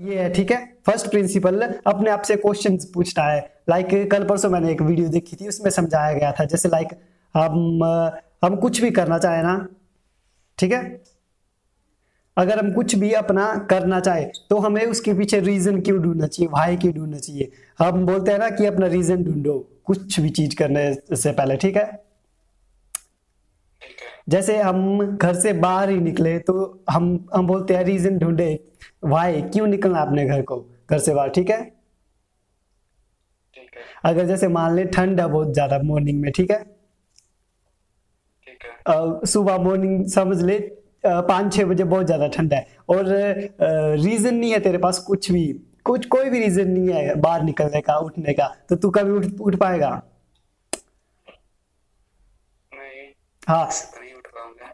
ये है, ठीक है? फ़र्स्ट प्रिंसिपल अपने आप से क्वेश्चन पूछता है। लाइक कल परसों मैंने एक वीडियो देखी थी, उसमें समझाया गया था, जैसे लाइक हम हम कुछ भी करना चाहे ना, ठीक है? अगर हम कुछ भी अपना करना चाहे तो हमें उसके पीछे रीजन क्यों ढूंढना चाहिए? वाई क्यों ढूंढना चाहिए? हम बोलते हैं ना कि अपना रीजन ढूंढो, कुछ भी चीज़ करने से पहले, ठीक है? जैसे हम घर से बाहर ही निकले तो हम हम बोलते हैं रीजन ढूंढे वाई क्यों निकलना अपने घर को? घर से बाहर ठीक है? अगर जैसे मान ले ठंड है बहुत ज़्यादा मॉर्निंग में ठीक है? सुबह मॉर्निंग समझ ले पाँच छः बजे बहुत ज़्यादा ठंडा है। और रीज़न नहीं है तेरे पास कुछ भी। कुछ कोई भी रीज़न नहीं है बाहर निकलने का उठने का तो तू कभी उठ उठ पाएगा? हाँ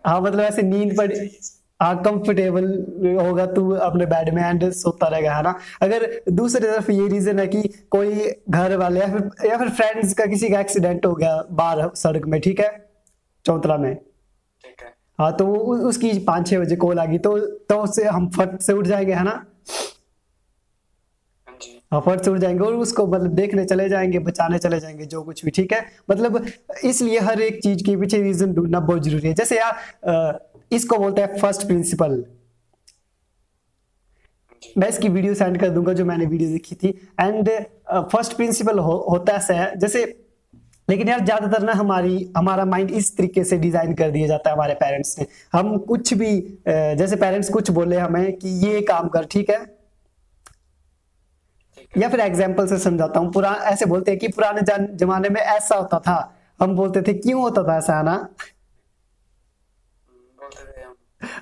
हाँ मतलब ऐसे नींद पड़ हाँ कंफर्टेबल होगा तू अपने बेड में एंड सोता रहेगा है ना? अगर दूसरी तरफ़ ये रीजन है कि कोई घर वाले या फिर या फिर फ्रेंड्स का किसी का एक्सीडेंट हो गया बाहर सड़क में ठीक है? चौतरा में। ठीक है। हाँ तो उसकी पाँच छह बजे कॉल आ गई तो तो उससे हम फट से उठ जाएँगे है ना? हाँ फट से उठ जाएँगे और उसको मतलब देखने चले जाएँगे, बचाने चले जाएँगे, जो कुछ भी, ठीक है? मतलब इसलिए हर एक चीज़ के पीछे रीजन ढूंढना बहुत ज़रूरी है। जैसे यार इसको बोलते हैं फ़र्स्ट प्रिंसिपल मैं इसकी वीडियो सेंड कर दूँगा जो मैंने वीडियो देखी थी। एंड फ़र्स्ट प्रिंसिपल होता ऐसा है, जैसे, लेकिन यार ज़्यादातर ना हमारी, हमारा माइंड इस तरीके से डिज़ाइन कर दिया जाता है हमारे पेरेंट्स ने। हम कुछ भी जैसे पेरेंट्स कुछ बोले हमें कि ये काम कर, ठीक है? या फिर एग्ज़ाम्पल से समझाता हूँ। पुरा ऐसे बोलते हैं कि पुराने जमाने में ऐसा होता था। हम बोलते थे क्यों होता था ऐसा ना?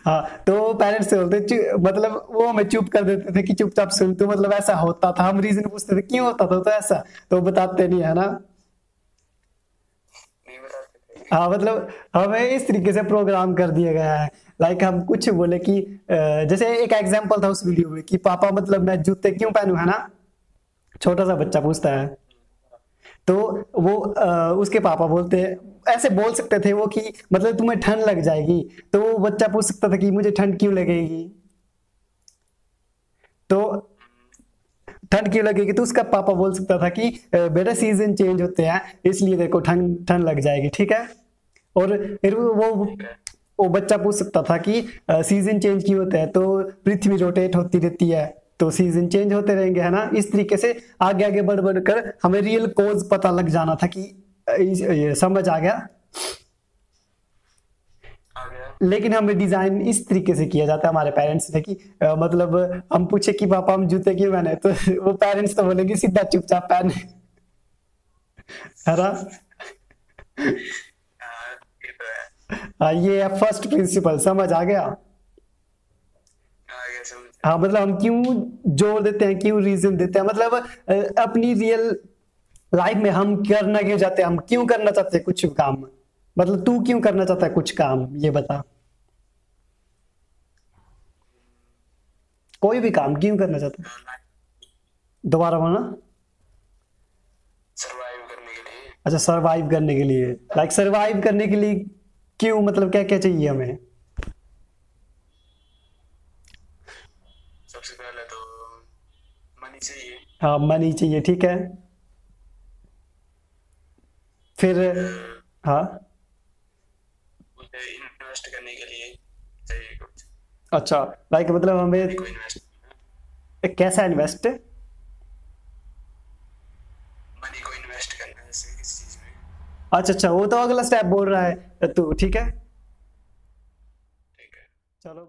हाँ तो पेरेंट्स से बोलते मतलब वो हमें चुप कर देते थे कि चुपचाप सुन तो मतलब ऐसा होता था। हम रीजन पूछते थे क्यों होता था? तो ऐसा तो बताते नहीं है ना? हाँ मतलब हमें इस तरीके से प्रोग्राम कर दिया गया है। लाइक हम कुछ बोले कि जैसे एक एग्जांपल था उस वीडियो में कि पापा मतलब मैं जूते क्यों पहनू है ना? छोटा सा बच्चा पूछता है। तो वो आ, उसके पापा बोलते ऐसे बोल सकते थे वो कि मतलब तुम्हें ठंड लग जाएगी। तो वो बच्चा पूछ सकता था कि मुझे ठंड क्यों लगेगी? तो ठंड क्यों लगेगी? तो उसका पापा बोल सकता था कि बेटा सीज़न चेंज होते हैं इसलिए देखो ठंड ठंड लग जाएगी ठीक है? और फिर वो वो बच्चा पूछ सकता था कि सीज़न चेंज क्यों होता है? तो पृथ्वी रोटेट होती रहती है। तो सीज़न चेंज होते रहेंगे है ना? इस तरीके से आगे आगे बढ़ बढ़ कर हमें रियल कोज पता लग जाना था कि ये समझ आ गया। लेकिन हमें डिज़ाइन इस तरीके से किया जाता है हमारे पेरेंट्स ने कि आ, मतलब हम पूछे कि पापा हम जूते क्यों पहने? तो वो पेरेंट्स तो बोलेंगे सीधा चुपचाप पहने। है ना? हाँ ये है। फ़र्स्ट प्रिंसिपल समझ आ गया? हाँ मतलब हम क्यों ज़ोर देते हैं क्यों रीजन देते हैं? मतलब अपनी रियल लाइफ में हम करना क्यों चाहते हैं हम क्यों करना चाहते हैं कुछ काम? मतलब तू क्यों करना चाहता है कुछ काम? ये बता। कोई भी काम क्यों करना चाहता है? दोबारा बोलना। अच्छा सरवाइव करने के लिए। लाइक सरवाइव करने के लिए क्यों? मतलब क्या क्या चाहिए हमें? सबसे पहले तो मनी चाहिए हाँ मनी चाहिए ठीक है। फिर हाँ। इन्वेस्ट करने के लिए चाहिए कुछ अच्छा लाइक मतलब हमें इन्वेस्ट कैसा इन्वेस्ट मनी को इन्वेस्ट करना है जैसे किसी चीज़ में अच्छा अच्छा वो तो अगला स्टेप बोल रहा है तू ठीक है? ठीक है। चलो।